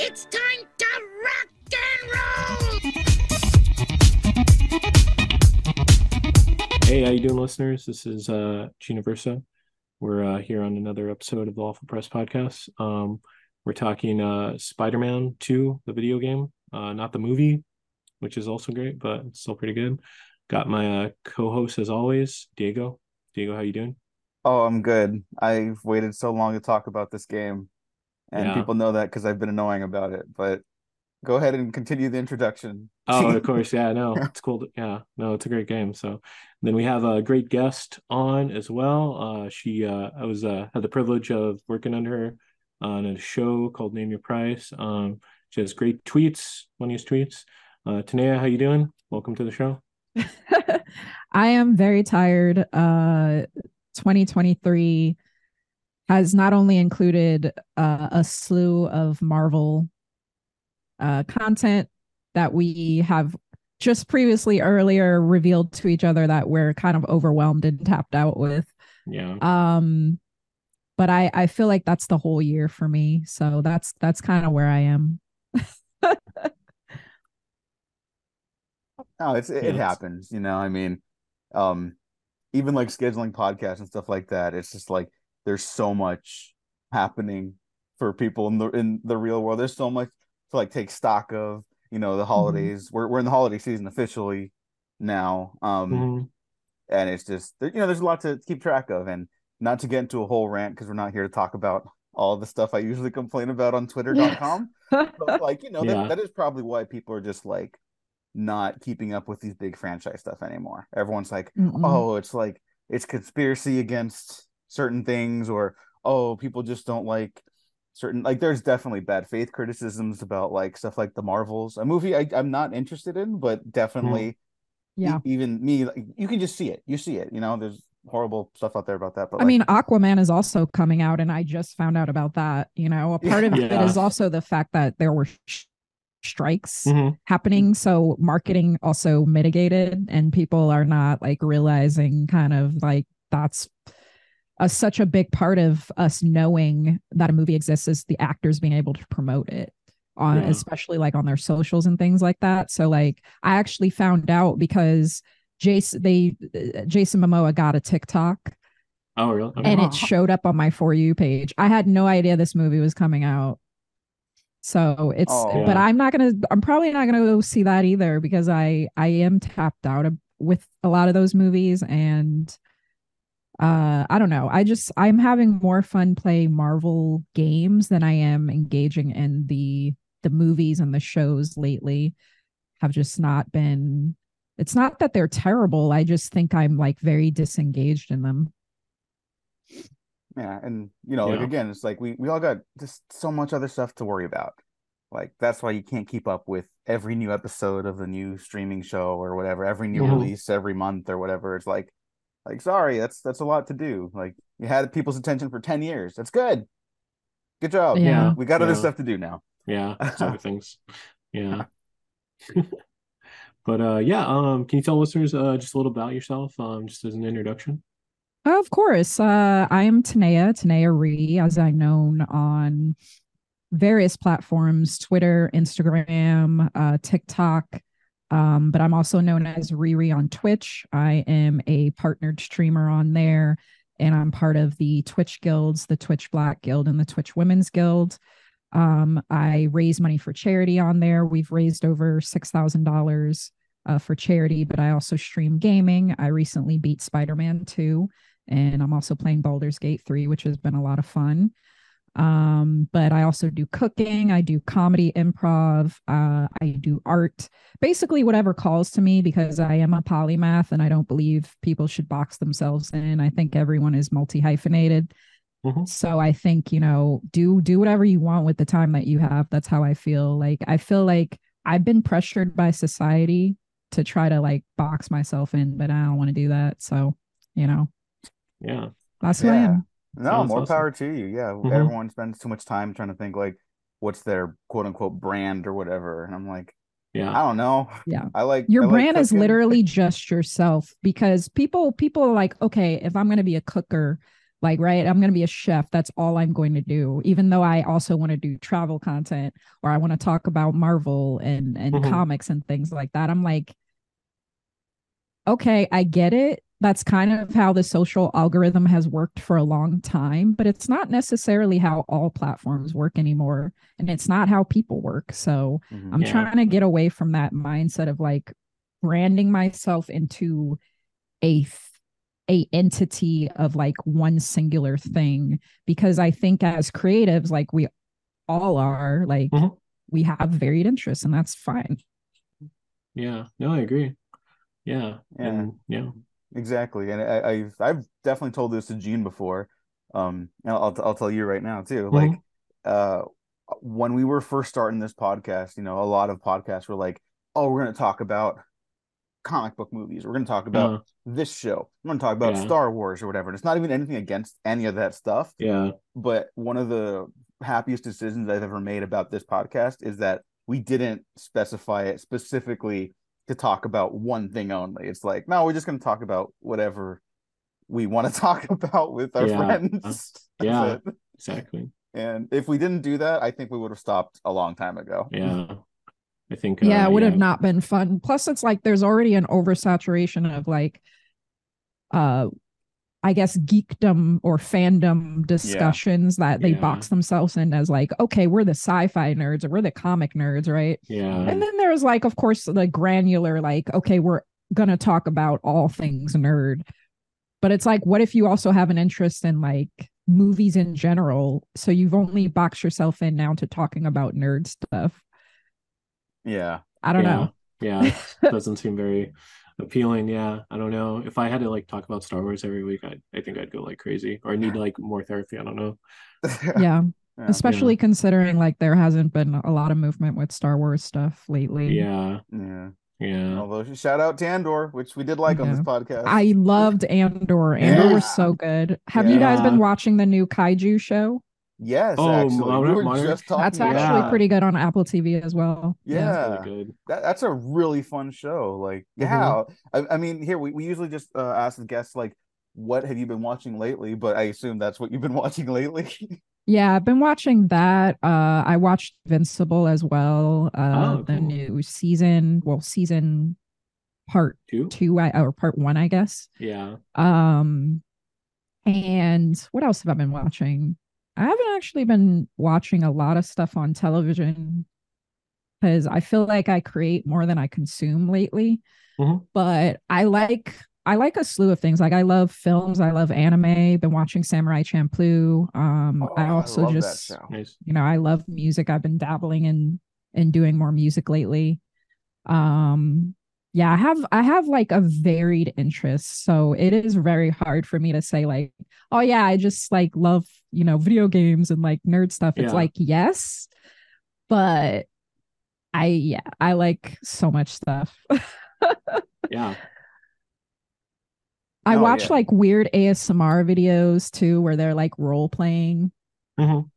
It's time to rock and roll! Hey, how you doing, listeners? This is uh Gina Versa. We're uh, here on another episode of the Waffle Press podcast. Um, we're talking uh Spider-Man 2, the video game, uh, not the movie, which is also great, but still pretty good. Got my uh, co-host as always, Diego. Diego, how you doing? Oh, I'm good. I've waited so long to talk about this game, and Yeah. people know that because I've been annoying about it. But go ahead and continue the introduction. Oh, of course, yeah, no, it's cool. to- yeah, no, it's a great game. So then we have a great guest on as well. Uh, she, uh, I was uh, had the privilege of working under her on a show called Name Your Price. Um, she has great tweets, funniest tweets. Uh, Tanaya, how you doing? Welcome to the show. I am very tired. Uh 2023 has not only included uh, a slew of Marvel uh content that we have just previously earlier revealed to each other that we're kind of overwhelmed and tapped out with. Yeah, Um but I I feel like that's the whole year for me. So that's that's kind of where I am. No, it's it, Yeah, it it's- happens. You know, I mean, um, even like scheduling podcasts and stuff like that. It's just like there's so much happening for people in the in the real world. There's so much to like take stock of. You know, the holidays. We're we're in the holiday season officially now. Um. Mhm. and it's just you know there's a lot to keep track of and not to get into a whole rant because we're not here to talk about all the stuff i usually complain about on twitter.com but like you know Yeah. that, that is probably why people are just like not keeping up with these big franchise stuff anymore everyone's like Mm-mm. oh it's like it's conspiracy against certain things or oh people just don't like certain like there's definitely bad faith criticisms about like stuff like the marvels a movie I, i'm not interested in but definitely e- yeah. even me like, you can just see it you see it you know there's horrible stuff out there about that but I like, mean, Aquaman is also coming out, and I just found out about that. You know, a part of it Yeah. is also the fact that there were sh- strikes Mhm. happening. So marketing also mitigated, and people are not like realizing kind of like that's a, such a big part of us knowing that a movie exists is the actors being able to promote it on Yeah. especially like on their socials and things like that so like i actually found out because jason they uh, jason momoa got a tiktok Oh, really? Okay. and Wow. it showed up on my for you page. I had no idea this movie was coming out. So it's Oh. but I'm not gonna I'm probably not gonna go see that either because I I am tapped out of, with a lot of those movies and uh I don't know. I just I'm having more fun playing Marvel games than I am engaging in the the movies and the shows lately have just not been it's not that they're terrible. I just think I'm like very disengaged in them. yeah and you know like again it's like we we all got just so much other stuff to worry about like that's why you can't keep up with every new episode of the new streaming show or whatever every new Mhm. release every month or whatever it's like like sorry that's that's a lot to do like you had people's attention for 10 years that's good good job Yeah. we got other stuff to do now Yeah, other things. Yeah. But uh yeah, um can you tell listeners uh just a little about yourself um just as an introduction? Of course. Uh, I am Tanaya, Tanaya Ree, as I'm known on various platforms Twitter, Instagram, uh, TikTok. Um, but I'm also known as Riri on Twitch. I am a partnered streamer on there, and I'm part of the Twitch guilds, the Twitch Black Guild and the Twitch Women's Guild. Um, I raise money for charity on there. We've raised over $6,000 uh, for charity, but I also stream gaming. I recently beat Spider Man 2 and I'm also playing Baldur's Gate 3, which has been a lot of fun. Um, but I also do cooking, I do comedy, improv, uh, I do art, basically whatever calls to me because I am a polymath and I don't believe people should box themselves in. I think everyone is multi hyphenated. Mhm. So I think, you know, do do whatever you want with the time that you have. That's how I feel. Like I feel like I've been pressured by society to try to like box myself in, but I don't want to do that. So, you know, Yeah. that's who I am. No, Sounds more awesome. power to you. Yeah, Mhm. everyone spends too much time trying to think like, what's their quote unquote brand or whatever, and I'm like, yeah, I don't know. Yeah. I like Your I like brand is literally just yourself because people people are like, okay, if I'm gonna be a cooker, Like, right, I'm going to be a chef. That's all I'm going to do. Even though I also want to do travel content or I want to talk about Marvel and and Mhm. comics and things like that. I'm like, okay, I get it. That's kind of how the social algorithm has worked for a long time, but it's not necessarily how all platforms work anymore. And it's not how people work. So Mhm. I'm Yeah. trying to get away from that mindset of like branding myself into a th- a entity of like one singular thing because I think as creatives like we all are like Mhm. we have varied interests and that's fine. Yeah. No, I agree. Yeah. Yeah. And yeah. Exactly, and I, I've I've definitely told this to Gene before. Um, and I'll I'll tell you right now too. Like, uh, when we were first starting this podcast, you know, a lot of podcasts were like, "Oh, we're going to talk about comic book movies. We're going to talk about Uh, this show. We're going to talk about Yeah. Star Wars or whatever." And it's not even anything against any of that stuff. yeah. But one of the happiest decisions I've ever made about this podcast is that we didn't specify it specifically to talk about one thing only. It's like, no, we're just going to talk about whatever we want to talk about with our Yeah. friends. That's Yeah. it. Exactly. And if we didn't do that, I think we would have stopped a long time ago. Yeah. I think yeah, uh, it would have not been fun. Plus it's like there's already an oversaturation of like uh I guess geekdom or fandom discussions that they Yeah. box themselves in as like, okay, we're the sci-fi nerds or we're the comic nerds, right? Yeah. And then there's like, of course, the granular, like, okay, we're gonna talk about all things nerd. But it's like, what if you also have an interest in like movies in general? So you've only boxed yourself in now to talking about nerd stuff. Yeah. I don't yeah. know. Yeah. Doesn't seem very appealing. Yeah. I don't know. If I had to like talk about Star Wars every week, I I think I'd go like crazy or need like more therapy. I don't know. Yeah. Yeah. Especially considering like there hasn't been a lot of movement with Star Wars stuff lately. Yeah. Yeah. Yeah. Although shout out to Andor, which we did like on this podcast. I loved Andor. Andor Yeah. was so good. Have you guys been watching the new Kaiju show? Yes, Oh, actually. Monarch- we were just talking That's about actually Yeah. pretty good on Apple TV as well. Yeah. That's really that, that's a really fun show. Like, yeah, I, I mean, here we, we usually just uh, ask the guests like, "What have you been watching lately?" But I assume that's what you've been watching lately. Yeah, I've been watching that. Uh I watched Invincible as well. Uh Oh, the cool. new season, well, season part Two? two, I or part one, I guess. Yeah. Um and what else have I been watching? I haven't actually been watching a lot of stuff on television because I feel like I create more than I consume lately. Mhm. But I like I like a slew of things. Like I love films, I love anime, been watching Samurai Champloo. Um Oh, I also love just that show. Nice. you know, I love music. I've been dabbling in in doing more music lately. Um yeah, I have I have like a varied interest. So it is very hard for me to say like, oh yeah, I just like love, you know, video games and like nerd stuff. It's Yeah. like, yes, but I yeah, I like so much stuff. Yeah. I Oh, watch yeah. like weird ASMR videos too where they're like role playing. Mhm.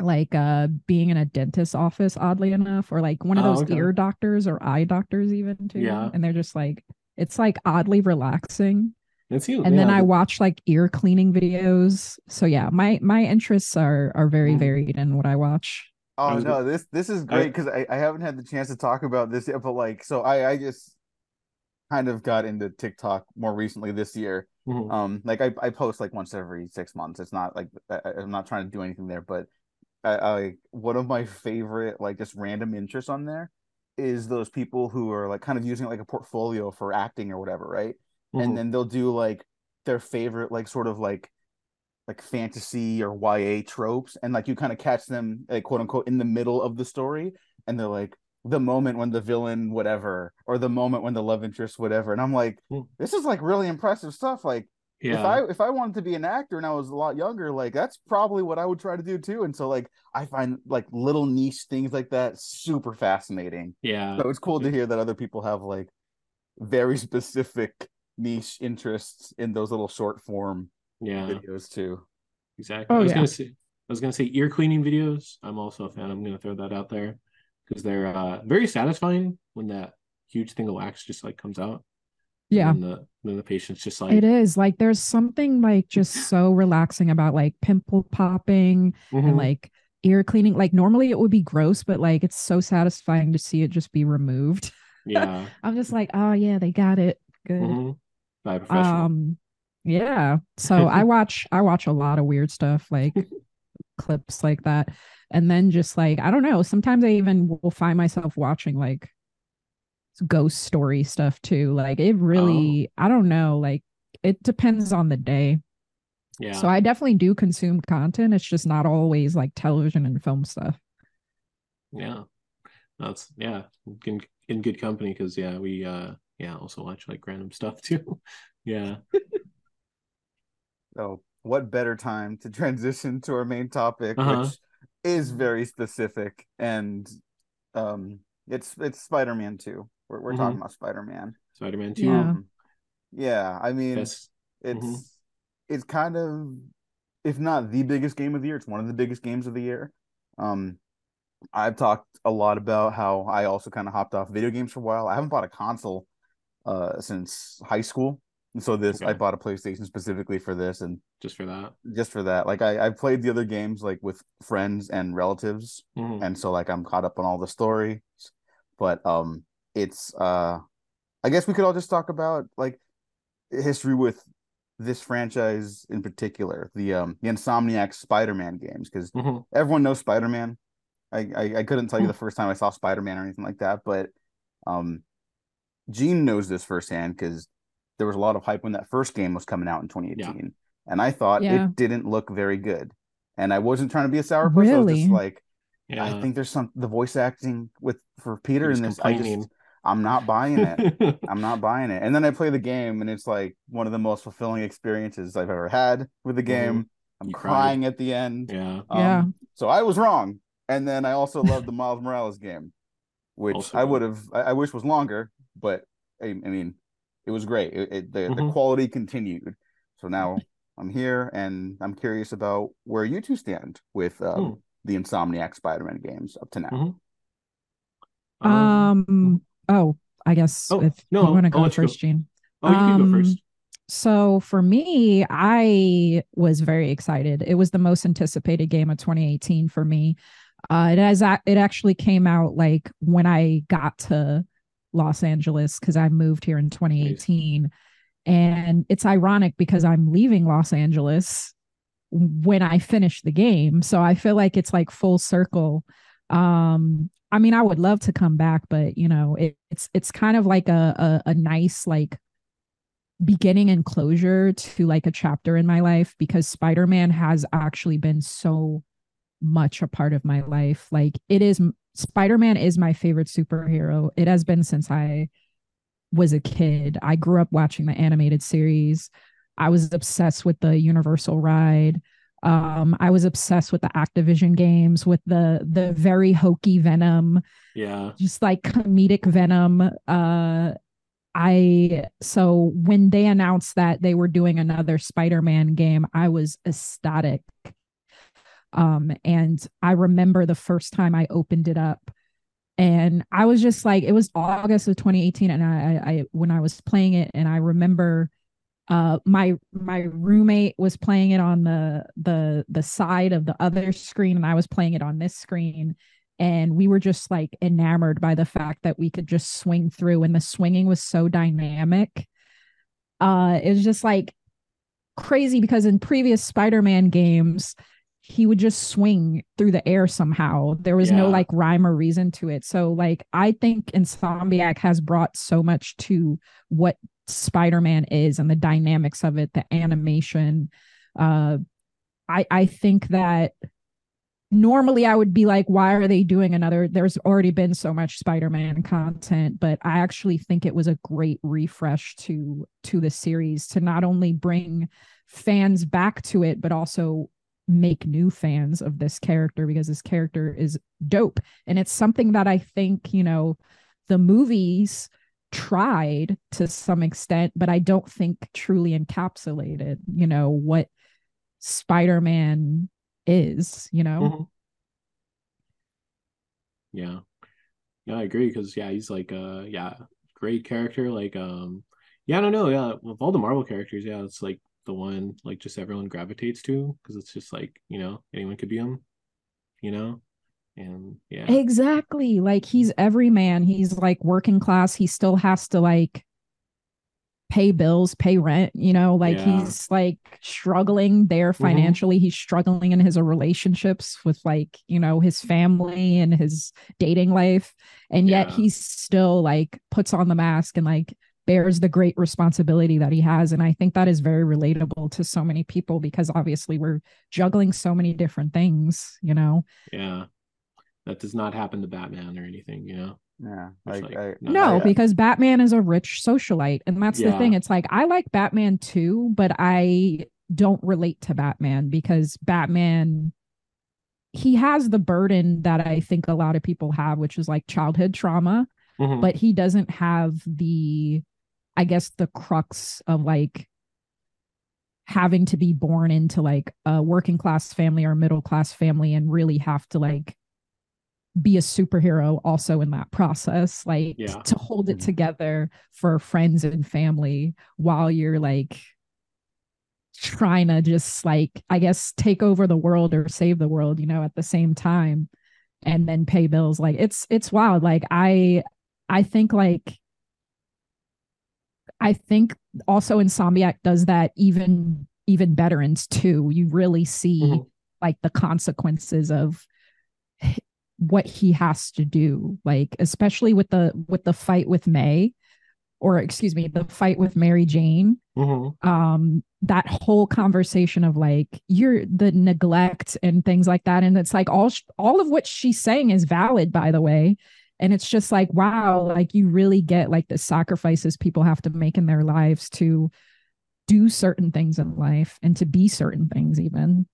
Like uh being in a dentist office oddly enough or like one of Oh, those okay. ear doctors or eye doctors even too Yeah. and they're just like it's like oddly relaxing It seems, and then i watch like ear cleaning videos so yeah my my interests are are very Mm. varied in what i watch Oh I was no, this this is great because I, I haven't had the chance to talk about this yet, but like, so I I just kind of got into TikTok more recently this year. Mhm. Um, like I, I post like once every six months. It's not like I, I- I'm not trying to do anything there, but I, I one of my favorite like just random interests on there is those people who are like kind of using like a portfolio for acting or whatever, right? Mhm. And then they'll do like their favorite like sort of like like fantasy or YA tropes, and like you kind of catch them like quote unquote in the middle of the story, and they're like the moment when the villain whatever or the moment when the love interest whatever and i'm like Hmm. this is like really impressive stuff like yeah. if I if I wanted to be an actor and I was a lot younger, like that's probably what I would try to do too. And so like I find like little niche things like that super fascinating. yeah. So it's cool to hear that other people have like very specific niche interests in those little short form Yeah. videos too. Exactly. Oh, I was yeah. gonna say I was gonna say ear cleaning videos. I'm also a fan. I'm gonna throw that out there because they're uh, very satisfying when that huge thing of wax just like comes out. Yeah. And then the the patient's just like It is like there's something like just so relaxing about like pimple popping and mhm, like ear cleaning. Like normally it would be gross, but like it's so satisfying to see it just be removed. yeah. I'm just like, oh yeah, they got it. Good. mhm. By professional. Um yeah. So I watch I watch a lot of weird stuff like clips like that. And then just like, I don't know, sometimes I even will find myself watching like ghost story stuff too. Like it oh. really, oh. I don't know, like it depends on the day. Yeah. So I definitely do consume content. It's just not always like television and film stuff. Yeah. That's yeah, in in good company because yeah, we uh yeah, also watch like random stuff too. yeah. so what better time to transition to our main topic, uh-huh. which is mm-hmm. very specific and um it's it's Spider-Man 2. We're, we're mm-hmm. talking about Spider Man. Spider Man Two. Yeah. Um, yeah, I mean, it's mm-hmm. it's kind of if not the biggest game of the year, it's one of the biggest games of the year. Um, I've talked a lot about how I also kind of hopped off video games for a while. I haven't bought a console uh since high school. So this okay. I bought a PlayStation specifically for this and just for that. Just for that. Like I, I played the other games like with friends and relatives. Mm-hmm. And so like I'm caught up on all the stories. But um it's uh I guess we could all just talk about like history with this franchise in particular, the um the Insomniac Spider-Man games, because Mhm. everyone knows Spider-Man. I, I I couldn't tell you Hmm. the first time I saw Spider-Man or anything like that, but um Gene knows this firsthand because there was a lot of hype when that first game was coming out in 2018. And I thought Yeah. it didn't look very good. And I wasn't trying to be a sourpuss. I was Really? just like, Yeah. I think there's some the voice acting with for Peter He in this. I complaining. just I'm not buying it. I'm not buying it. And then I play the game, and it's like one of the most fulfilling experiences I've ever had with the game. I'm Mm-hmm. You cried. crying at the end. yeah. Um, Yeah. So I was wrong. And then I also loved the Miles Morales game, which Also I would have. I, I wish was longer, but I, I mean, it was great. It, it- the the Mhm. quality continued. So now I'm here, and I'm curious about where you two stand with um, Hmm. the Insomniac Spider-Man games up to now. Mhm. Um, oh, I guess Oh, if no, you want to go let go. first, Gene. oh, you can go um, first. So for me, I was very excited. It was the most anticipated game of 2018 for me. Uh, it has it actually came out like when I got to Los Angeles because I moved here in 2018, and it's ironic because I'm leaving Los Angeles when I finish the game, so I feel like it's like full circle. Um, I mean, I would love to come back, but you know, it, it's it's kind of like a, a a nice like beginning and closure to like a chapter in my life because Spider-Man has actually been so much a part of my life. Like it is Spider-Man is my favorite superhero. It has been since I was a kid. I grew up watching the animated series. I was obsessed with the Universal ride. Um, I was obsessed with the Activision games, with the the very hokey Venom Yeah. just like comedic venom uh i so when they announced that they were doing another spider-man game i was ecstatic um and i remember the first time i opened it up and i was just like it was august of 2018 and i i, I when i was playing it and i remember uh my my roommate was playing it on the the the side of the other screen and i was playing it on this screen. And we were just like enamored by the fact that we could just swing through and the swinging was so dynamic. Uh it was just like crazy because in previous spider-man games he would just swing through the air somehow. There was no like rhyme or reason to it. So like i think insomniac has brought so much to what spider-man is and the dynamics of it the animation uh i i think that normally I would be like, why are they doing another? There's already been so much Spider-Man content, but I actually think it was a great refresh to to the series to not only bring fans back to it, but also make new fans of this character because this character is dope. And it's something that I think, you know, the movies tried to some extent, but I don't think truly encapsulated, you know, what Spider-Man is, you know? Mhm. Yeah. Yeah, I agree because yeah, he's like uh yeah, great character. Like um Yeah, I don't know. Yeah, of all the Marvel characters, yeah, it's like the one like just everyone gravitates to because it's just like you know anyone could be him, you know, and yeah, Exactly. Like he's every man. He's like working class. He still has to like pay bills, pay rent, you know, like Yeah. he's like struggling there Mhm. financially. He's struggling in his relationships with like, you know, his family and his dating life. And yet Yeah. he's still like puts on the mask and like bears the great responsibility that he has. And I think that is very relatable to so many people because obviously we're juggling so many different things, you know. yeah. That does not happen to Batman or anything, you know. Yeah, like, like, I, no, No, I- because Batman is a rich socialite. And that's the thing. It's like I like Batman too, but I don't relate to Batman because Batman he has the burden that I think a lot of people have, which is like childhood trauma, Mhm. but he doesn't have the I guess the crux of like having to be born into like a working class family or middle class family and really have to like be a superhero also in that process like Yeah. to hold it Mhm. together for friends and family while you're like trying to just like i guess take over the world or save the world you know at the same time and then pay bills like it's it's wild like i i think like i think also insomniac does that even even veterans too you really see Mhm. like the consequences of what he has to do like especially with the with the fight with may or excuse me the fight with mary jane Mhm. um that whole conversation of like you're the neglect and things like that and it's like all all of what she's saying is valid by the way and it's just like wow like you really get like the sacrifices people have to make in their lives to do certain things in life and to be certain things even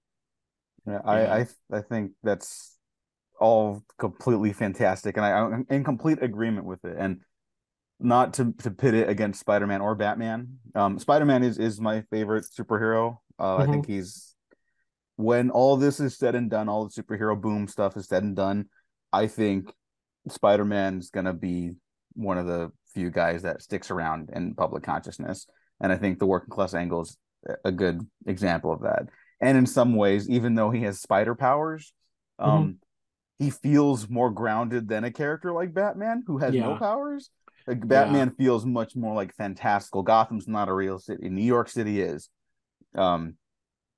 Yeah, Yeah. I, I I think that's all completely fantastic, and I, I'm in complete agreement with it. And not to to pit it against Spider-Man or Batman. Um, Spider-Man is is my favorite superhero. Uh, I think he's when all this is said and done, all the superhero boom stuff is said and done. I think Spider-Man's gonna be one of the few guys that sticks around in public consciousness, and I think the working class angle is a good example of that and in some ways even though he has spider powers um he feels more grounded than a character like batman who has no powers like batman feels much more like fantastical gotham's not a real city new york city is um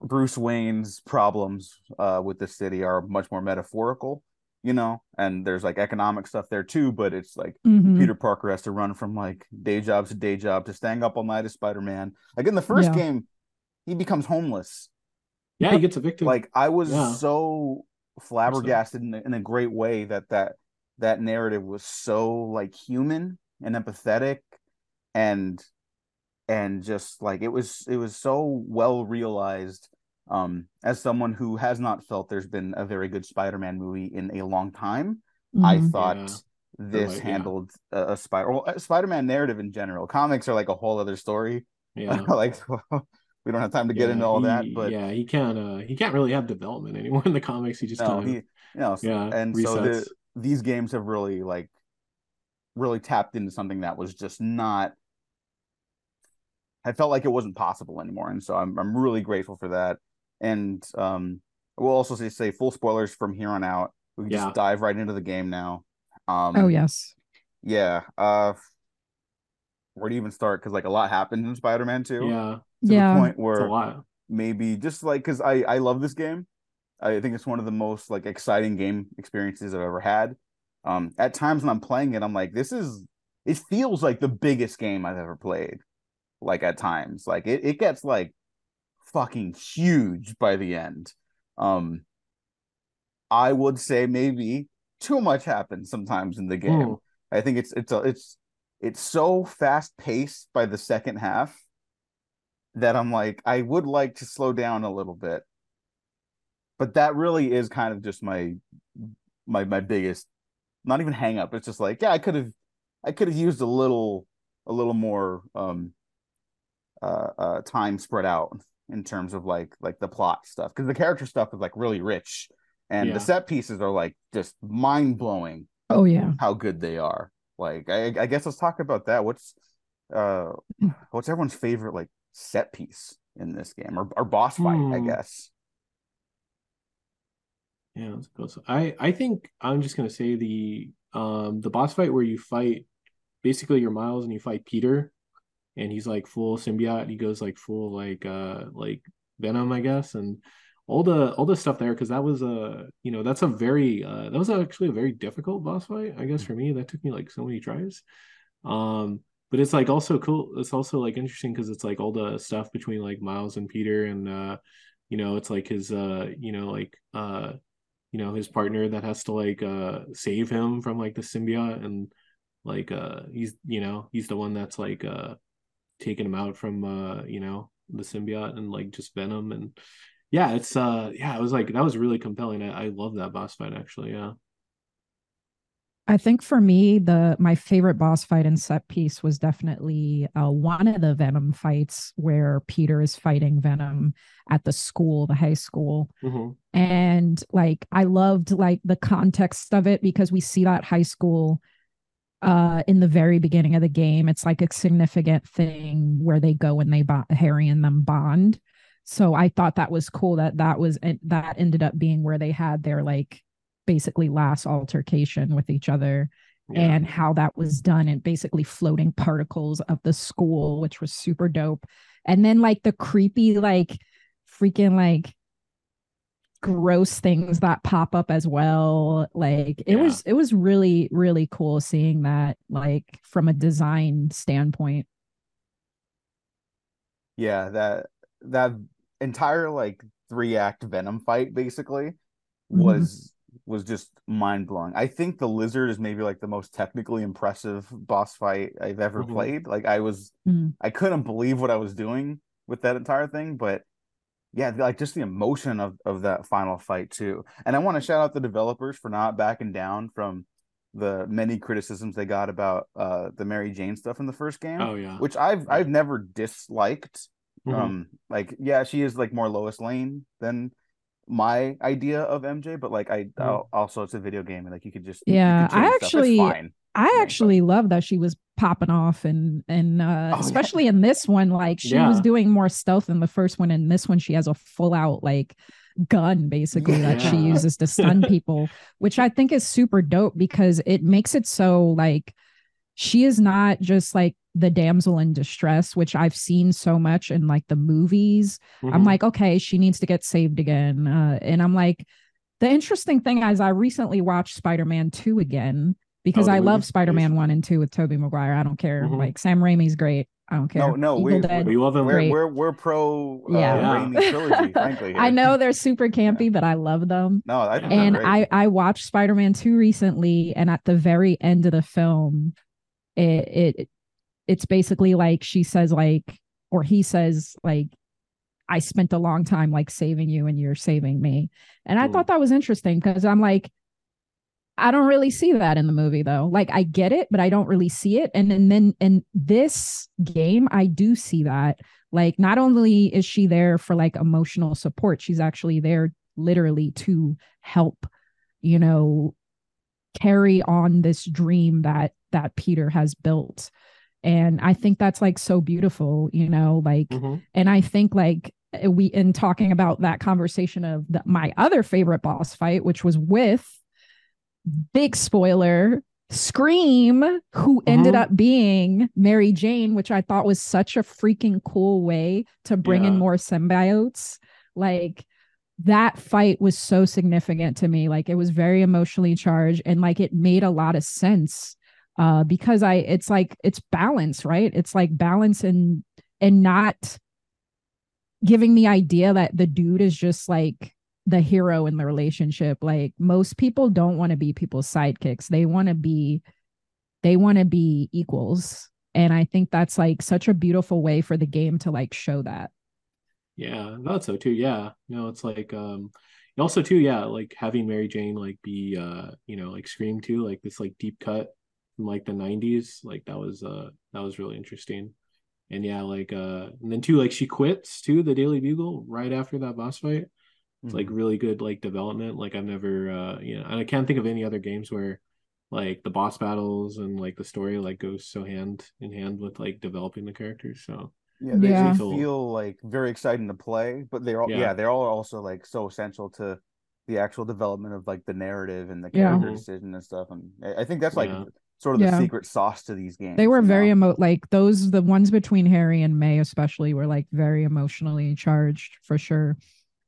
bruce wayne's problems uh with the city are much more metaphorical you know and there's like economic stuff there too but it's like Mhm. Peter Parker has to run from like day job to day job to staying up all night as Spider Man. Like in the first Yeah. game, he becomes homeless. Yeah, he gets evicted. Like I was Yeah. so flabbergasted in a, in a great way that that that narrative was so like human and empathetic and and just like it was it was so well realized um as someone who has not felt there's been a very good Spider-Man movie in a long time I Mhm. thought Yeah. this like- yeah. handled a, a spider well, a Spider-Man narrative in general. Comics are like a whole other story. yeah. like we don't have time to get Yeah, into all that, but yeah, he can't. Uh, he can't really have development anymore in the comics. He just no, kind of he you know, s- yeah, and so the these games have really like really tapped into something that was just not I felt like it wasn't possible anymore. And so I'm I'm really grateful for that. And um we'll also say, say full spoilers from here on out. We can Yeah. just dive right into the game now. Um oh yes Yeah. Uh where do you even start? Because like a lot happened in Spider-Man 2. yeah, To yeah the point it's a where lot. maybe just like because I I love this game. I think it's one of the most like exciting game experiences I've ever had. Um, at times when I'm playing it, I'm like, this is it feels like the biggest game I've ever played. Like at times, like it it gets like fucking huge by the end. Um, I would say maybe too much happens sometimes in the game. Mm. I think it's it's a, it's it's so fast paced by the second half that I'm like I would like to slow down a little bit. But that really is kind of just my my my biggest not even hang up. It's just like, yeah, I could have I could have used a little a little more um uh uh time spread out in terms of like like the plot stuff because the character stuff is like really rich and Yeah. the set pieces are like just mind blowing oh yeah how good they are. Like, I, I guess let's talk about that. What's uh what's everyone's favorite like set piece in this game or, or boss fight, I Hmm. guess. Yeah, that's close. I I think I'm just gonna say the um the boss fight where you fight basically your Miles and you fight Peter, and he's like full symbiote. He goes like full like uh like Venom, I guess, and all the all the stuff there because that was a you know that's a very uh that was actually a very difficult boss fight. I guess for me that took me like so many tries. Um, but it's like also cool. It's also like interesting because it's like all the stuff between like Miles and Peter and uh you know it's like his uh you know like uh you know his partner that has to like uh save him from like the symbiote and like uh he's you know he's the one that's like uh taking him out from uh you know the symbiote and like just venom and yeah it's uh yeah it was like that was really compelling i, I love that boss fight actually yeah I think for me, the my favorite boss fight and set piece was definitely uh, one of the Venom fights where Peter is fighting Venom at the school, the high school, Mhm. and like I loved like the context of it because we see that high school uh in the very beginning of the game. It's like a significant thing where they go and they bond, Harry and them bond. So I thought that was cool that that was that ended up being where they had their like basically last altercation with each other yeah. and how that was done and basically floating particles of the school which was super dope. And then like the creepy like freaking like gross things that pop up as well. Like it Yeah. was it was really really cool seeing that like from a design standpoint. Yeah, that that entire like three act Venom fight basically was was just mind blowing. I think the lizard is maybe like the most technically impressive boss fight I've ever Mhm. played. Like I was Mhm. I couldn't believe what I was doing with that entire thing, but yeah, like just the emotion of of that final fight too. And I want to shout out the developers for not backing down from the many criticisms they got about uh the Mary Jane stuff in the first game, oh yeah which I've I've never disliked. Mhm. Um, like yeah, she is like more Lois Lane than my idea of MJ, but like I Mhm. also it's a video game and like you could just Yeah, could I change stuff. Actually- fine. I Yeah, actually love that she was popping off and and uh Oh, yeah. especially in this one like she was doing more stealth in the first one and this one she has a full out like gun basically that she uses to stun people which I think is super dope because it makes it so like she is not just like the damsel in distress which I've seen so much in like the movies I'm Mhm. like, okay, she needs to get saved again. Uh, and I'm like, the interesting thing is, I recently watched Spider Man 2 again because Oh, I love? Spider Man 1 and 2 with Tobey Maguire. I don't care. Mhm. Like, Sam Raimi's great. I don't care. No, no, we- Dead. we love him We're we're we're pro uh, Yeah. Yeah. Raimi trilogy, frankly. I know they're super campy, but I love them. No, I And. I I watched Spider Man 2 recently, and at the very end of the film, it it it's basically like she says like, or he says like, I spent a long time like saving you, and you're saving me. And I thought mm. that was interesting because I'm like, I don't really see that in the movie though. Like I get it, but I don't really see it. And and then in this game, I do see that. Like not only is she there for like emotional support, she's actually there literally to help, you know, carry on this dream that that Peter has built. And I think that's like so beautiful, you know, like Mhm. and I think like we in talking about that conversation of the, my other favorite boss fight, which was with big spoiler Scream, who ended Mhm. up being Mary Jane, which I thought was such a freaking cool way to bring in more symbiotes. Like that fight was so significant to me. Like it was very emotionally charged and like it made a lot of sense uh because I it's like it's balance, right? It's like balance and and not giving the idea that the dude is just like the hero in the relationship. Like most people don't want to be people's sidekicks. They want to be they want to be equals. And I think that's like such a beautiful way for the game to like show that. Yeah, thought so too. Yeah. No, it's like um also too, yeah, like having Mary Jane like be uh, you know, like Scream too, like this like deep cut from like the 90s, like that was uh that was really interesting. And yeah, like uh and then too, like she quits too, the Daily Bugle right after that boss fight. It's like Mhm. really good like development. Like I've never uh you know, and I can't think of any other games where like the boss battles and like the story like goes so hand in hand with like developing the characters. So Yeah, they Yeah. feel like very exciting to play, but they're all yeah. Yeah. they're all also like so essential to the actual development of like the narrative and the character Mhm. decision and stuff. And I I think that's like Yeah. Sort of the secret sauce to these games. They were very know? emo like those the ones between Harry and May especially were like very emotionally charged for sure.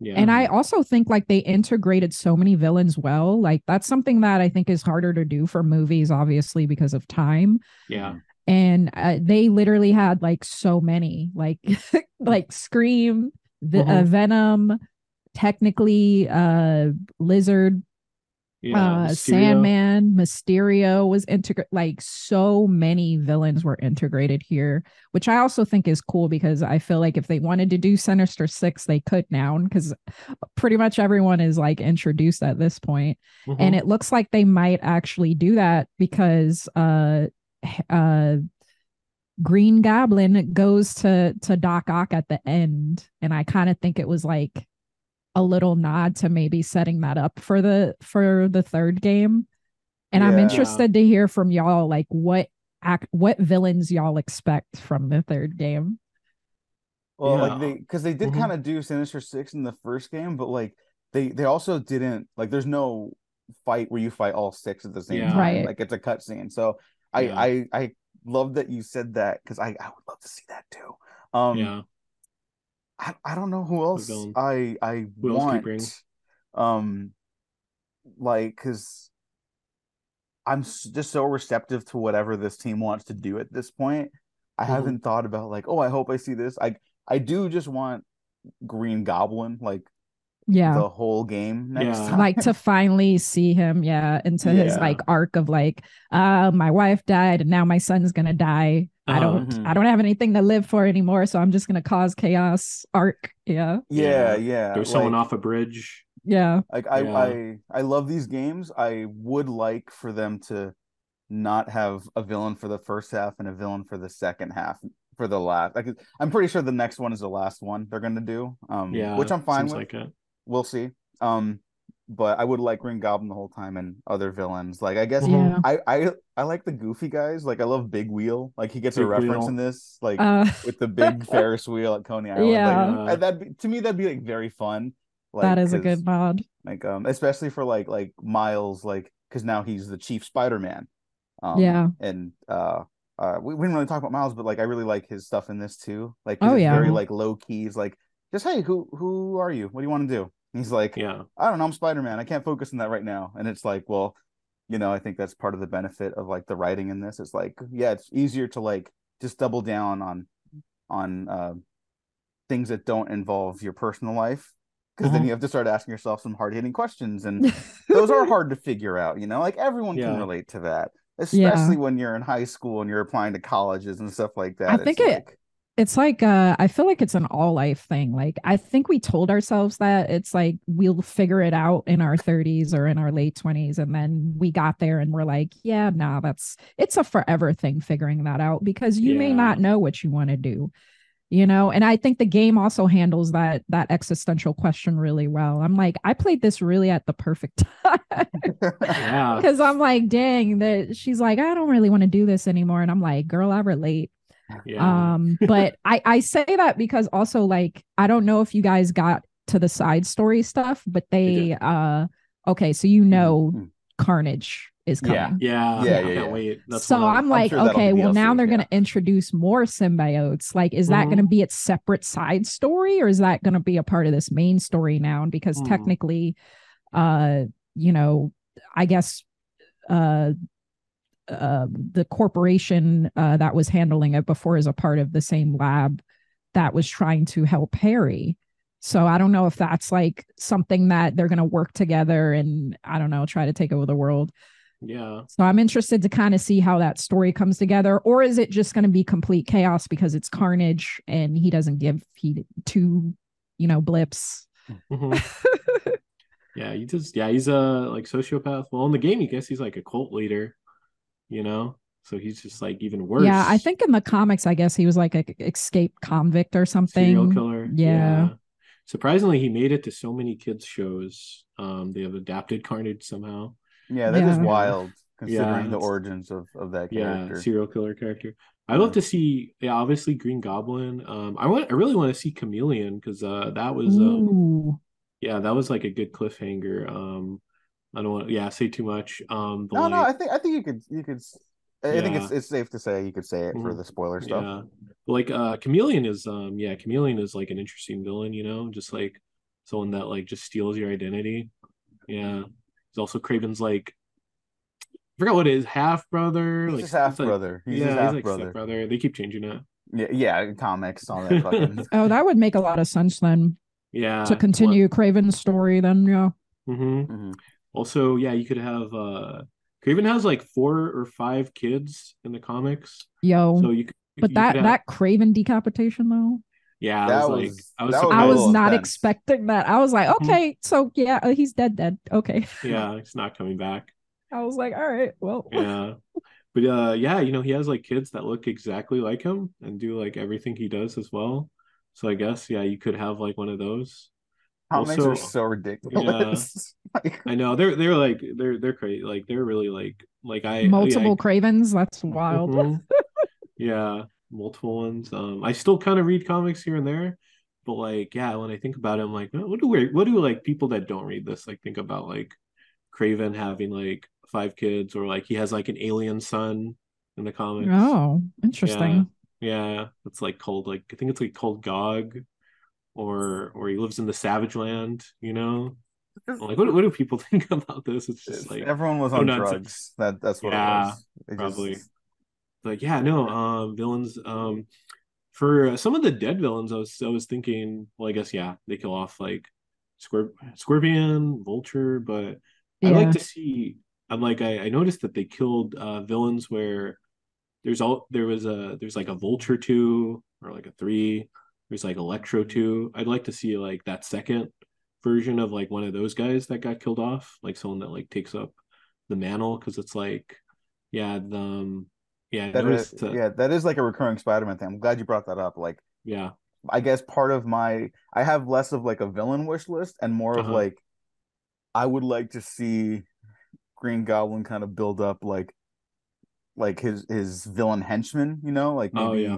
yeah. And I also think like they integrated so many villains well. Like that's something that I think is harder to do for movies obviously because of time. yeah. And uh, they literally had like so many like like Scream, the, uh, Mhm. Venom, technically uh Lizard Yeah. uh Mysterio. Sandman, Mysterio was integrated like so many villains were integrated here, which I also think is cool because I feel like if they wanted to do Sinister Six, they could now because pretty much everyone is like introduced at this point. Mhm. And it looks like they might actually do that because uh uh Green Goblin goes to to Doc Ock at the end, and I kind of think it was like a little nod to maybe setting that up for the for the third game. And I'm interested to hear from y'all like what act what villains y'all expect from the third game. Well, Yeah. like they because they did Mhm. kind of do Sinister Six in the first game, but like they they also didn't like. There's no fight where you fight all six at the same Yeah. time. Right. Like it's a cutscene. So I I I love that you said that because I I would love to see that too. Um, yeah. I, I don't know who else. I I Who else want. bring? Um, like because I'm just so receptive to whatever this team wants to do at this point. I Mhm. haven't thought about like, oh, I hope I see this. I I do just want Green Goblin like Yeah. the whole game next Yeah. time. like to finally see him yeah into his like arc of like uh my wife died and now my son's gonna die i don't Uh-huh. i don't have anything to live for anymore so i'm just gonna cause chaos arc yeah yeah, Yeah. yeah. There's someone like- off a bridge. yeah Like I, Yeah. I I love these games. I would like for them to not have a villain for the first half and a villain for the second half for the last. Like I'm pretty sure the next one is the last one they're gonna do. Um, Yeah. which I'm fine with. like it. We'll see. Um, but I would like Green Goblin the whole time and other villains. Like I guess yeah I I I like the goofy guys. Like I love Big Wheel. Like he gets a reference Wheel. in this. Like uh with the big Ferris wheel at Coney Island. Yeah. Like, I- that'd be to me that'd be like very fun. Like, that is a good mod. like um especially for like like miles like because now he's the chief spider-man um Yeah. and uh uh we, we didn't really talk about miles but like i really like his stuff in this too Like Oh, yeah. very like low keys. like just hey who who are you what do you want to do and he's like Yeah. i don't know i'm spider-man i can't focus on that right now and it's like well you know i think that's part of the benefit of like the writing in this it's like yeah it's easier to like just double down on on uh things that don't involve your personal life because then Mhm. you have to start asking yourself some hard-hitting questions and those are hard to figure out you know like everyone can relate to that Yeah. especially when you're in high school and you're applying to colleges and stuff like that I think It's it- like- it's like uh i feel like it's an all life thing like i think we told ourselves that it's like we'll figure it out in our 30s or in our late 20s and then we got there and we're like yeah nah that's it's a forever thing figuring that out because you may not know what you want to do you know? And i think the game also handles that that existential question really well. I'm like i played this really at the perfect time. Yeah. because i'm like dang that she's like i don't really want to do this anymore and i'm like girl i relate Yeah. um but i i say that because also like i don't know if you guys got to the side story stuff but did. they uh okay so you know Mhm. carnage is coming Yeah. yeah. Yeah, yeah, yeah. wait. That's so one of- I'm like, sure okay, be well now they're yeah. gonna introduce more symbiotes. Like, is that Mhm. gonna be its separate side story, or is that gonna be a part of this main story now? And Because Hmm. technically, uh, you know, I guess uh uh the corporation uh that was handling it before is a part of the same lab that was trying to help Harry. So I don't know if that's like something that they're gonna work together and I don't know, try to take over the world. yeah. So I'm interested to kind of see how that story comes together, or is it just going to be complete chaos because it's Carnage and he doesn't give he two, you know, blips. Mhm. yeah. He just yeah, he's a like sociopath. Well, in the game, you guess he's like a cult leader, you know? So he's just like even worse. Yeah, I think in the comics, I guess he was like a escaped convict or something. serial killer. Yeah. Surprisingly, he made it to so many kids shows. Um, they have adapted Carnage somehow. yeah that is Yeah. wild considering the origins of of that yeah character. serial killer character i'd love to see yeah obviously green goblin um i want i really want to see chameleon because uh that was um Ooh. yeah that was like a good cliffhanger um i don't want yeah say too much um but no, no, I think I think you could you could. s- I think it's it's safe to say you could say it for Mhm. the spoiler stuff. yeah like uh chameleon is um yeah chameleon is like an interesting villain you know just like someone that like just steals your identity yeah he's also Kraven's like I forgot what it is half brother He's like his half it's like- brother. He's yeah his he's half like brother. brother they keep changing it Yeah, yeah, comics, all that fucking. Oh, that would make a lot of sense then yeah to continue Kraven's story. Then, yeah. hmm Mhm. Also, yeah, you could have uh Kraven has like four or five kids in the comics. Yo, So you could but you that could have- that Kraven decapitation though, yeah, I That was like I was that was I a was not intense. expecting that. I was like, Mhm. okay, so yeah, uh, he's dead, dead. Okay. yeah, he's not coming back. I was like, all right, well, Yeah. But uh yeah, you know, he has like kids that look exactly like him and do like everything he does as well. So I guess yeah, you could have like one of those. Comics Also- are so ridiculous. Like, I know they're they're like they're they're crazy. Like they're really like like I multiple I, Kravens. That's wild. Mhm. yeah, multiple ones. Um, I still kind of read comics here and there, but like, yeah, when I think about it, I'm like, what do we, what do like people that don't read this like think about like Kraven having like five kids or like he has like an alien son in the comics. Oh, interesting. Yeah, it's like called like I think it's like called Gog, or or he lives in the Savage Land. You know, like what what do people think about this? It's just like everyone was no on nonsense. drugs. That that's what Yeah, it was. It just- probably. like yeah no um villains um for uh, some of the dead villains i was i was thinking well i guess yeah they kill off like Scorp- scorpion vulture but i Yeah. like to see i'm like I, I noticed that they killed uh villains where there's all there was a there's like a vulture two or like a three there's like electro two i'd like to see like that second version of like one of those guys that got killed off like someone that like takes up the mantle because it's like yeah the um, yeah That is, that- yeah, that is like a recurring Spider-Man thing. I'm glad you brought that up. Like, yeah I guess part of my I have less of like a villain wish list and more of Uh-huh. like I would like to see Green Goblin kind of build up like like his his villain henchman, you know, like maybe Oh, yeah.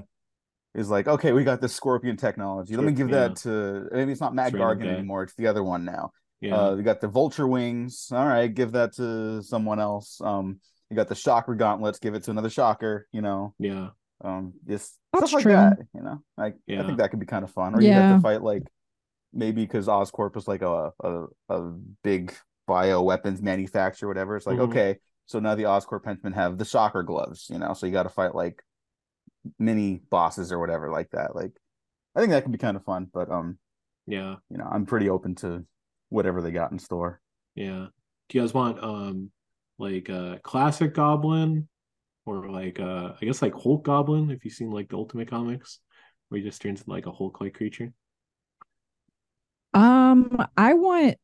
Is like, okay, we got this scorpion technology. Let me Scorp- give that to maybe it's not Mac It's Gargan anymore, it's the other one now. yeah Uh, we got the vulture wings. All right, give that to someone else. Um, you got the shocker gauntlets. Give it to another shocker. You know, yeah um, just That's stuff like true. that. You know, like I Yeah. think that could be kind of fun. Or you have Yeah. to fight like maybe because Oscorp is like a a, a big bio weapons manufacturer, whatever. It's like Mhm. okay, so now the Oscorp henchmen have the shocker gloves. You know, so you got to fight like mini bosses or whatever like that. Like, I think that could be kind of fun. But um, yeah you know, I'm pretty open to whatever they got in store. yeah do you guys want um like a classic goblin or like uh i guess like hulk goblin if you've seen like the ultimate comics where he just turns into like a hulk like creature Um, I want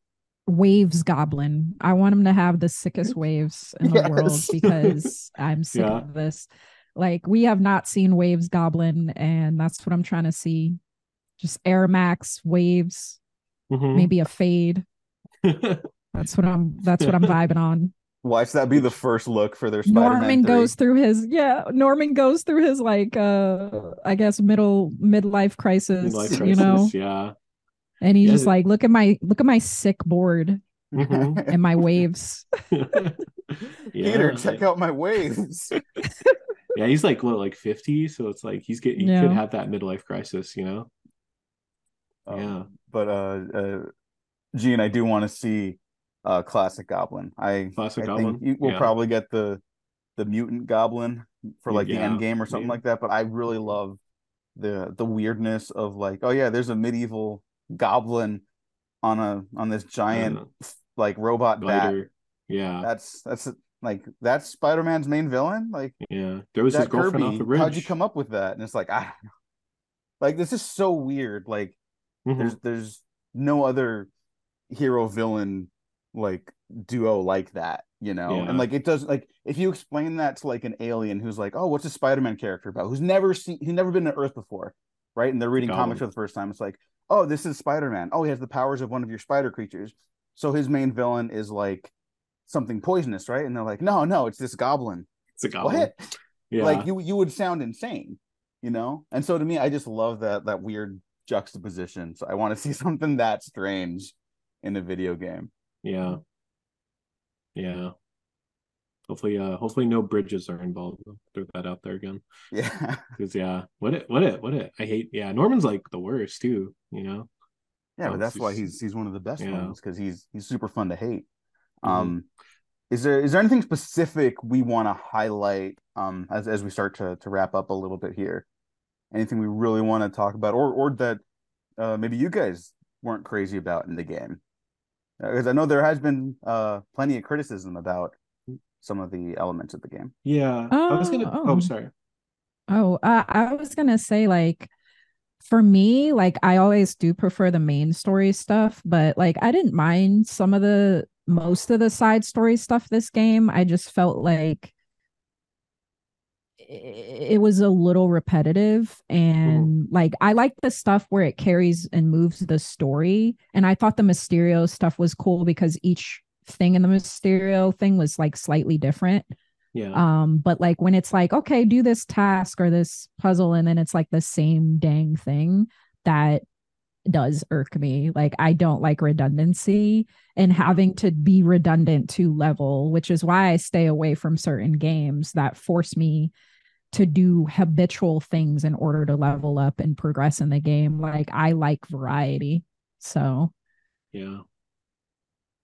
Waves Goblin. I want him to have the sickest waves in the world because I'm sick Yeah. of this. Like we have not seen Waves Goblin, and that's what I'm trying to see. Just Air Max waves, Mhm. maybe a fade. That's what I'm. That's what I'm vibing on. Watch that be the first look for their Spider-Man Norman 3. goes through his yeah. Norman goes through his like uh I guess middle midlife crisis. Midlife You know, yeah and he's Yeah, just like, look at my look at my sick board Mhm. and my waves. Peter, yeah check out my waves. Yeah he's like what like 50 so it's like he's getting he Yeah. could have that midlife crisis you know Um, Yeah. But uh, uh Gene, I do want to see uh classic Goblin. I Classic I Goblin? think you will Yeah. probably get the the mutant Goblin for like the end game or something maybe. like that. But I really love the the weirdness of like, oh yeah, there's a medieval goblin on a on this giant Uh, like robot bat. Yeah That's that's like that's Spider-Man's main villain. Like yeah there was his girlfriend Kirby, off the bridge how'd you come up with that? And it's like I. Like this is so weird. Like Mhm. there's there's no other hero villain like duo like that, you know? Yeah. And like it does like if you explain that to like an alien who's like, oh, what's a Spider-Man character about? Who's never seen who's never been to Earth before, right? And they're reading Goblin. comics for the first time. It's like, oh, this is Spider-Man. Oh, he has the powers of one of your spider creatures. So his main villain is like something poisonous, right? And they're like, no, no, it's this goblin. It's a goblin. What? Yeah. Like you you would sound insane, you know? And so to me, I just love that that weird juxtaposition. So I want to see something that strange in a video game. Yeah. Yeah. Hopefully, uh, hopefully no bridges are involved. I'll Throw that out there again. Yeah. Because yeah, what it, what it, what it. I hate. Yeah, Norman's like the worst too. You know. Yeah, but that's why he's- he's he's one of the best Yeah. ones because he's he's super fun to hate. Mhm. Um, is there is there anything specific we want to highlight um as as we start to to wrap up a little bit here? Anything we really want to talk about, or or that uh, maybe you guys weren't crazy about in the game? Because I know there has been uh plenty of criticism about some of the elements of the game. Yeah. I was gonna. Oh, Oh, oh. sorry. Oh, uh, I was gonna say like for me, like I always do prefer the main story stuff, but like I didn't mind some of the most of the side story stuff this game. I just felt like it was a little repetitive and like I like the stuff where it carries and moves the story and I thought the Mysterio stuff was cool because each thing in the Mysterio thing was like slightly different Yeah. um but like when it's like okay do this task or this puzzle and then it's like the same dang thing that does irk me like i don't like redundancy and having to be redundant to level which is why i stay away from certain games that force me to do habitual things in order to level up and progress in the game like i like variety so Yeah.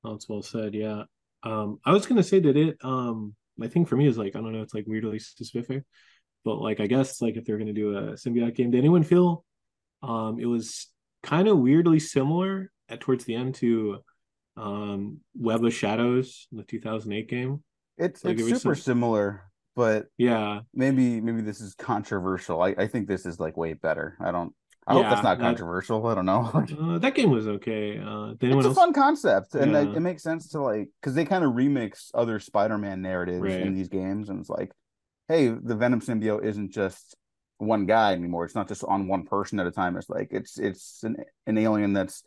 That's well said. Yeah. Um, I was gonna say that it um my thing for me is like I don't know, it's like weirdly specific, but like I guess like if they're gonna do a symbiote game, did anyone feel um it was kind of weirdly similar at towards the end to um Web of Shadows, the 2008 game? It's Like, it's it super some- similar, but Yeah. maybe maybe this is controversial. I, I think this is like way better. I don't. I hope Yeah, that's not that- controversial. I don't know. Uh, that game was okay. Uh it's a fun concept, and Yeah. it makes sense to like because they kind of remix other Spider-Man narratives Right. in these games, and it's like, hey, the Venom symbiote isn't just one guy anymore. It's not just on one person at a time. It's like it's it's an an alien that's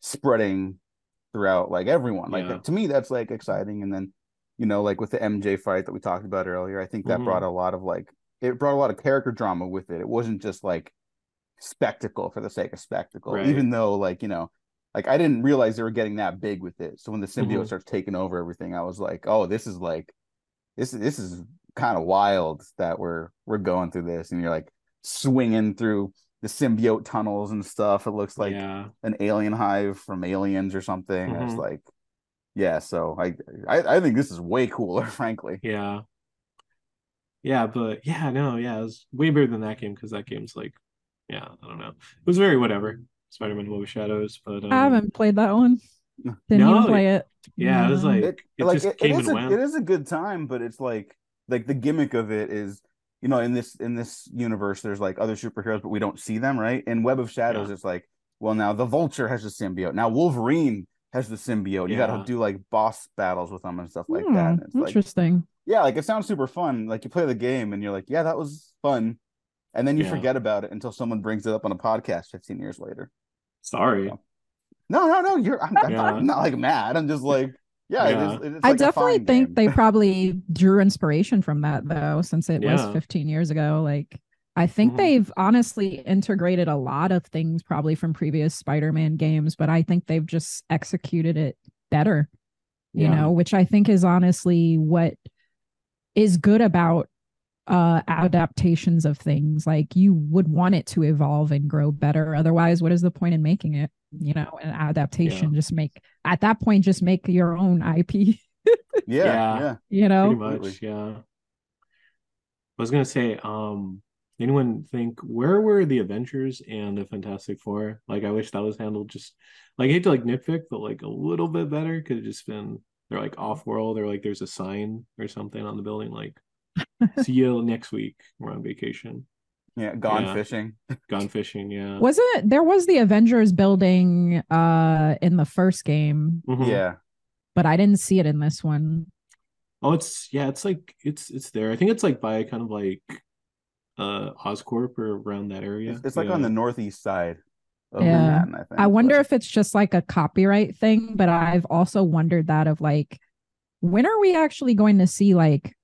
spreading throughout like everyone. Like Yeah. to me, that's like exciting. And then you know, like with the MJ fight that we talked about earlier, I think that Mhm. brought a lot of like it brought a lot of character drama with it. It wasn't just like spectacle for the sake of spectacle, Right. even though like you know like I didn't realize they were getting that big with it. So when the symbiote Mhm. starts taking over everything, I was like, oh, this is like this this is kind of wild that we're we're going through this, and you're like swinging through the symbiote tunnels and stuff. It looks like yeah. an alien hive from Aliens or something. I was Mhm. like, yeah. So I, I I think this is way cooler, frankly. Yeah. Yeah, but yeah, no, yeah, it was way better than that game because that game's like, yeah, I don't know. It was very whatever. Spider-Man Web of Shadows, but um, i haven't played that one No. didn't even play it yeah, it was like It, it, like just it, it came is and a, went. it is a good time, but it's like like the gimmick of it is you know in this in this universe there's like other superheroes but we don't see them right in web of shadows Yeah. it's like well now the vulture has the symbiote now wolverine has the symbiote you gotta do like boss battles with them and stuff like Hmm, that and it's like interesting yeah like it sounds super fun like you play the game and you're like yeah that was fun and then you Yeah. forget about it until someone brings it up on a podcast 15 years later Sorry. Yeah. no no no you're i'm, I'm, Yeah. I'm not like mad i'm just like yeah, Yeah. It is, it's I like a definitely think game. they probably drew inspiration from that though, since it was 15 years ago. Like, I think Mhm. they've honestly integrated a lot of things probably from previous Spider-Man games, but I think they've just executed it better, you Yeah. know, which I think is honestly what is good about uh adaptations of things like you would want it to evolve and grow better otherwise what is the point in making it you know an adaptation just make at that point just make your own ip yeah Yeah. yeah you know Pretty much, yeah. I was gonna say, um, anyone think where were the Avengers and the Fantastic Four? Like, I wish that was handled just like I hate to like nitpick, but like a little bit better. Could have just been they're like off world or like there's a sign or something on the building like see you next week. We're on vacation. Yeah, gone Yeah. fishing. Gone fishing, yeah. was it there was the avengers building uh in the first game Mhm. Yeah, but i didn't see it in this one Oh, it's yeah, it's like it's it's there. I think it's like by kind of like uh Oscorp or around that area. it's, it's like Yeah. on the northeast side Yeah. Manhattan. I think. I wonder but- if it's just like a copyright thing, but I've also wondered that of like when are we actually going to see like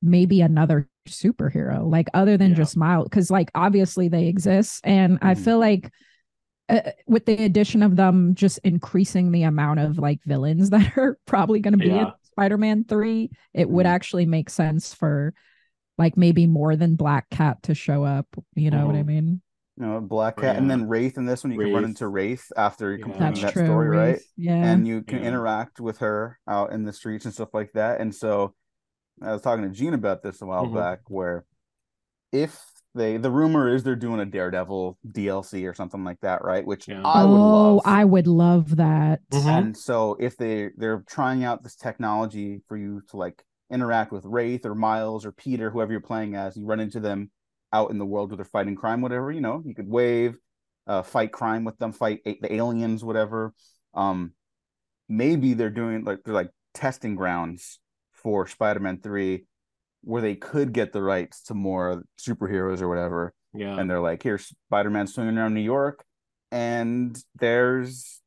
maybe another superhero like other than Yeah. just Miles? Because like obviously they exist, and I Mhm. feel like uh, with the addition of them just increasing the amount of like villains that are probably going to be in Spider-Man 3, it would Mhm. actually make sense for like maybe more than Black Cat to show up. You know what I Mhm. mean? You know, Black Oh, Cat, and then Wraith in this one. You can run into Wraith after Yeah. completing That's that true. story, right? Yeah. and you can Yeah. interact with her out in the streets and stuff like that. And so I was talking to Gene about this a while Mhm. back, where if they the rumor is they're doing a Daredevil DLC or something like that, right? Which Yeah. I would oh, love. I would love that. Mhm. And so if they they're trying out this technology for you to like interact with Wraith or Miles or Peter, whoever you're playing as, you run into them out in the world where they're fighting crime, whatever, you know, you could wave, uh, fight crime with them, fight a- the aliens, whatever. Um, maybe they're doing like they're like testing grounds for Spider-Man 3 where they could get the rights to more superheroes or whatever. Yeah. And they're like, here's Spider-Man swinging around New York, and there's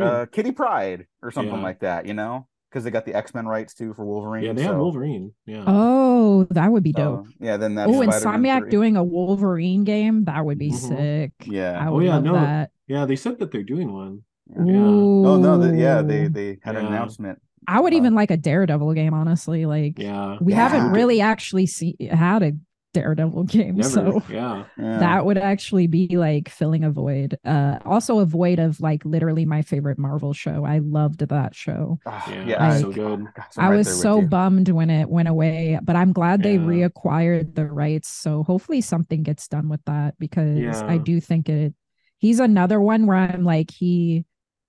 uh, Kitty Pryde or something Yeah. like that, you know, because they got the X Men rights too for Wolverine. yeah, they have Wolverine. Yeah. Oh, that would be dope. so, yeah, then that. Oh, Spider-Man Insomniac doing a Wolverine game, that would be Mhm. sick. Yeah. I Oh, would yeah, love no, that. Yeah, they said that they're doing one. Yeah. Yeah. Oh no, the, yeah, they they had an announcement. I would uh, even like a Daredevil game, honestly. Like Yeah. we Yeah. haven't really actually see had a Daredevil game, Never. so Yeah. Yeah. that would actually be like filling a void. Uh also a void of like literally my favorite Marvel show. I loved that show. Ah, Yeah, yeah, it's so good. gosh, I I'm right was so you. bummed when it went away, but I'm glad they Yeah. reacquired the rights. So hopefully something gets done with that because I do think it he's another one where I'm like he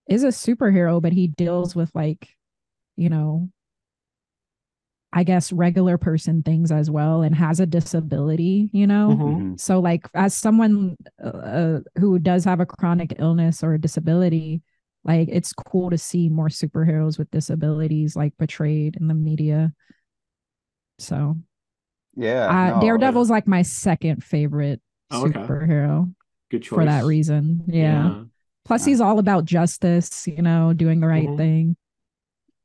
is a superhero, but he deals with like, you know, I guess regular person things as well and has a disability, you know? Mhm. Mhm. So like as someone uh, who does have a chronic illness or a disability, like it's cool to see more superheroes with disabilities like portrayed in the media. So Yeah, uh, no, Daredevil's like my second favorite Oh, okay. superhero Good choice. for that reason. Yeah. Plus he's all about justice, you know, doing the right Mhm. thing.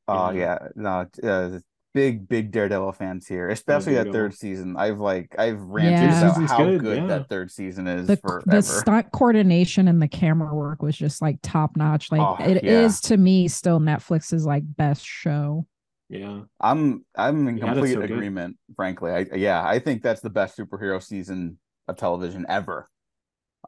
Oh Yeah. yeah, no, uh, big big Daredevil fans here, especially that third season. I've like I've ranted Yeah. about how good, good, yeah. that third season is The forever. the stunt coordination and the camera work was just like top notch. Like Oh, it is yeah. to me still Netflix's like best show. Yeah. I'm I'm in Yeah, that's complete so good. agreement. Frankly, I yeah, I think that's the best superhero season of television ever.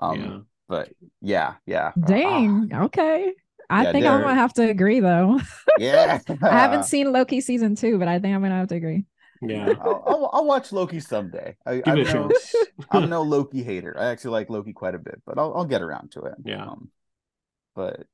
Um, yeah. but yeah, yeah, Ah, Dang. Okay. I Yeah, think I'm gonna have to agree though. yeah. I haven't seen Loki season two, but I think I'm gonna have to agree. Yeah. I'll, I'll, I'll watch Loki someday. I, Give I'm it a no, chance. I'm no Loki hater. I actually like Loki quite a bit, but I'll I'll get around to it. Yeah. Um, but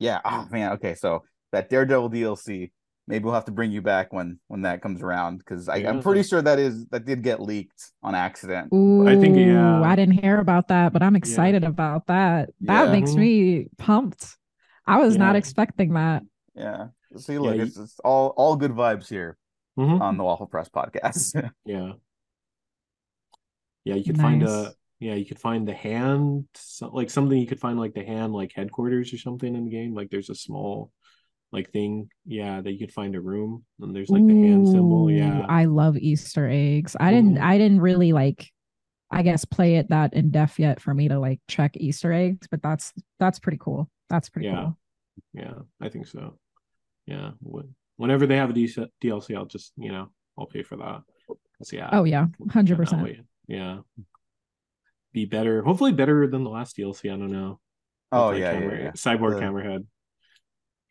yeah, oh man, okay, so that Daredevil DLC, maybe we'll have to bring you back when when that comes around because I'm pretty sure that is that did get leaked on accident. Ooh, I think, yeah. I didn't hear about that, but I'm excited about that. That Yeah. makes Mhm. me pumped. I was not expecting that. Yeah. See, look, you- it's, it's all all good vibes here Mhm. on the Waffle Press podcast. Yeah. Yeah, you could find a yeah, you could find the hand so, like something you could find like the hand like headquarters or something in the game. Like there's a small like thing, yeah, that you could find a room and there's like the hand symbol. Yeah. I love Easter eggs. I didn't Mhm. I didn't really like I guess play it that in depth yet for me to like check Easter eggs, but that's that's pretty cool. That's pretty Yeah. cool. Yeah, I think so. Yeah. Whenever they have a DLC, I'll just, you know, I'll pay for that. 'Cause, yeah. Oh yeah, hundred percent. Yeah. Be better. Hopefully better than the last DLC. I don't know. oh With, like, yeah, yeah, camera- yeah. Cyborg The- Hammerhead.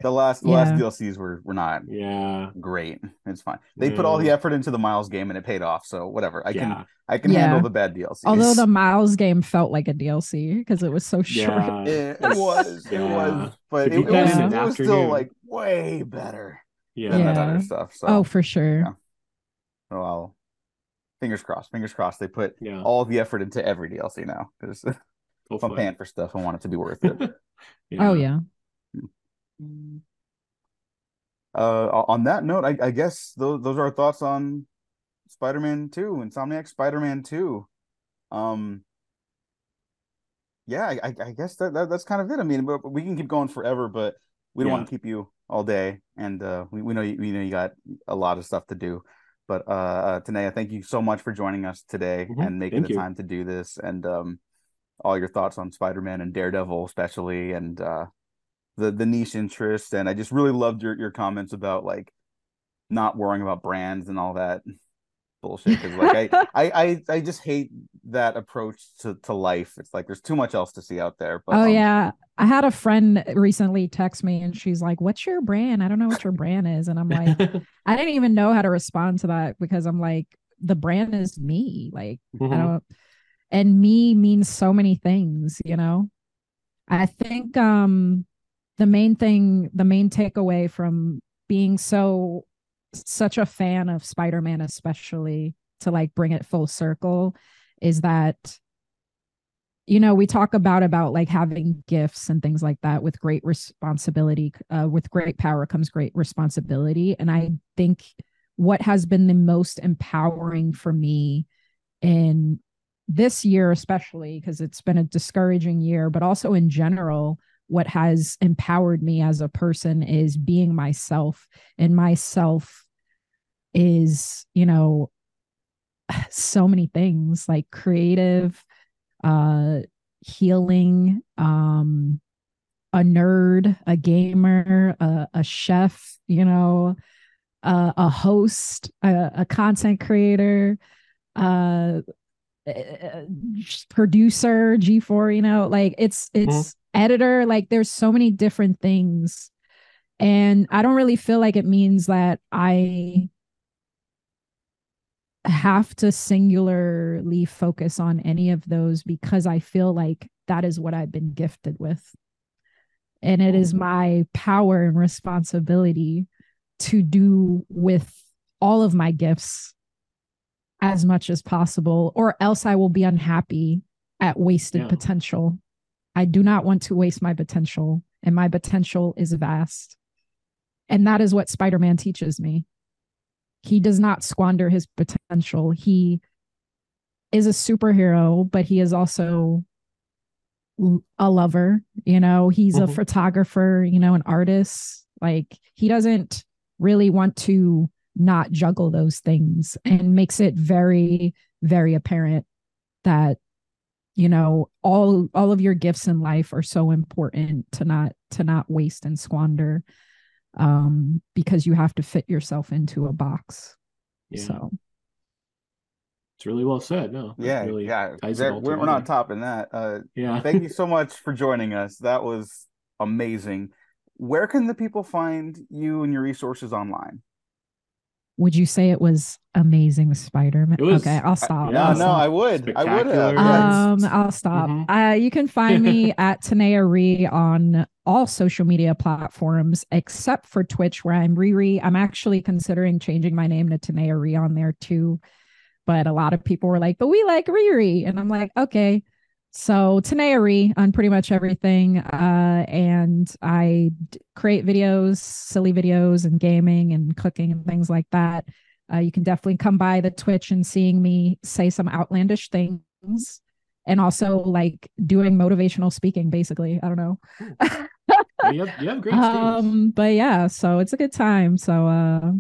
The last the Yeah. last DLCs were were not Yeah. great. It's fine. They put all the effort into the Miles game and it paid off. So whatever. I can. I can Yeah. handle the bad DLCs. Although the Miles game felt like a DLC because it was so short. Yeah. it, it was it was, but it, it was, it in it an was still like way better Yeah. than that other stuff. So oh, for sure. yeah. so I'll fingers crossed. Fingers crossed. They put Yeah. all the effort into every DLC now because if I'm paying for stuff, I want it to be worth it. Oh yeah. Uh, on that note, I, I guess those those are our thoughts on Spider-Man Two, Insomniac Spider-Man Two. Um, yeah, I, I guess that, that that's kind of it. I mean, we can keep going forever, but we don't Yeah. want to keep you all day, and uh, we we know you, we know you got a lot of stuff to do. But uh, uh Tanaya, thank you so much for joining us today Mhm. and making Thank the you. time to do this, and um, all your thoughts on Spider-Man and Daredevil, especially, and uh, the the niche interest. And I just really loved your your comments about like not worrying about brands and all that bullshit. Because like I, I I I just hate that approach to to life. It's like there's too much else to see out there. But oh um, yeah. I had a friend recently text me and she's like, What's your brand? I don't know what your brand is. And I'm like, I didn't even know how to respond to that because I'm like, the brand is me. Like, I Mhm. don't and me means so many things, you know. I think um the main thing, the main takeaway from being so such a fan of Spider-Man, especially to like bring it full circle, is that you know we talk about about like having gifts and things like that with great responsibility uh, with great power comes great responsibility. And i think what has been the most empowering for me in this year especially because it's been a discouraging year but also in general what has empowered me as a person is being myself. And myself is you know so many things like creative uh healing um a nerd a gamer a, a chef you know uh, a host a, a content creator uh uh, producer g4 you know like it's it's editor like there's so many different things and i don't really feel like it means that i have to singularly focus on any of those because I feel like that is what I've been gifted with. And it is mm-hmm. my power and responsibility to do with all of my gifts as much as possible, or else I will be unhappy at wasted Yeah. potential. I do not want to waste my potential, and my potential is vast. And that is what Spider Man teaches me he does not squander his potential. He is a superhero, but he is also a lover. You know, he's a Mhm. photographer, you know, an artist. Like he doesn't really want to not juggle those things and makes it very, very apparent that you know all all of your gifts in life are so important to not to not waste and squander um because you have to fit yourself into a box Yeah, so it's really well said. No, yeah, really yeah. There- we're, we're not topping that. Uh, Yeah, thank you so much for joining us. That was amazing. Where can the people find you and your resources online? Would you say it was amazing spider-man It was- okay i'll stop no, I'll no, stop. I would. I would have. Um i'll stop Mhm. uh you can find me at tanaya ree on all social media platforms except for twitch where i'm riri i'm actually considering changing my name to tanaya ree on there too but a lot of people were like but we like riri and i'm like okay so tanaya on pretty much everything uh and i d- create videos silly videos and gaming and cooking and things like that uh, you can definitely come by the Twitch and seeing me say some outlandish things and also like doing motivational speaking, basically. I don't know. Yeah, you have you have great um, but yeah, so it's a good time. So uh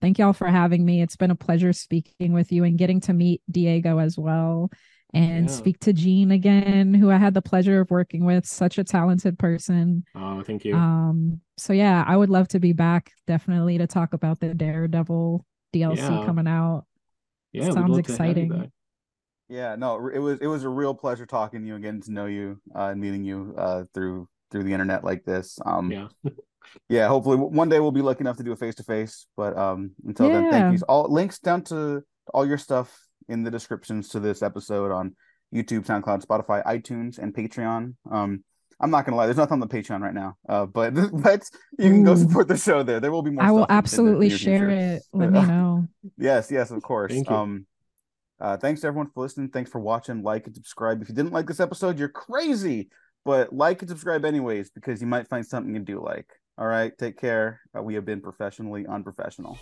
thank y'all for having me. It's been a pleasure speaking with you and getting to meet Diego as well and Yeah. speak to Gene again, who I had the pleasure of working with. Such a talented person. Oh, thank you. Um, so yeah, I would love to be back definitely to talk about the Daredevil DLC Yeah. coming out. yeah, we'd sounds love to have you exciting. Yeah, no, it was it was a real pleasure talking to you and getting to know you uh, and meeting you uh, through through the internet like this. Um, Yeah, yeah, hopefully one day we'll be lucky enough to do a face to face. But um, until then, thank you. All links down to all your stuff in the descriptions to this episode on YouTube, SoundCloud, Spotify, iTunes, and Patreon. Um, I'm not gonna lie, there's nothing on the Patreon right now. Uh, but but you can go support the show there. There will be more. I will stuff in- in absolutely share future. it. Let me know. Yes, yes, of course. Thank you. Um, uh, thanks to everyone for listening. Thanks for watching. Like and subscribe. If you didn't like this episode, you're crazy. But like and subscribe anyways because you might find something you do like. All right, take care. Uh, we have been professionally unprofessional.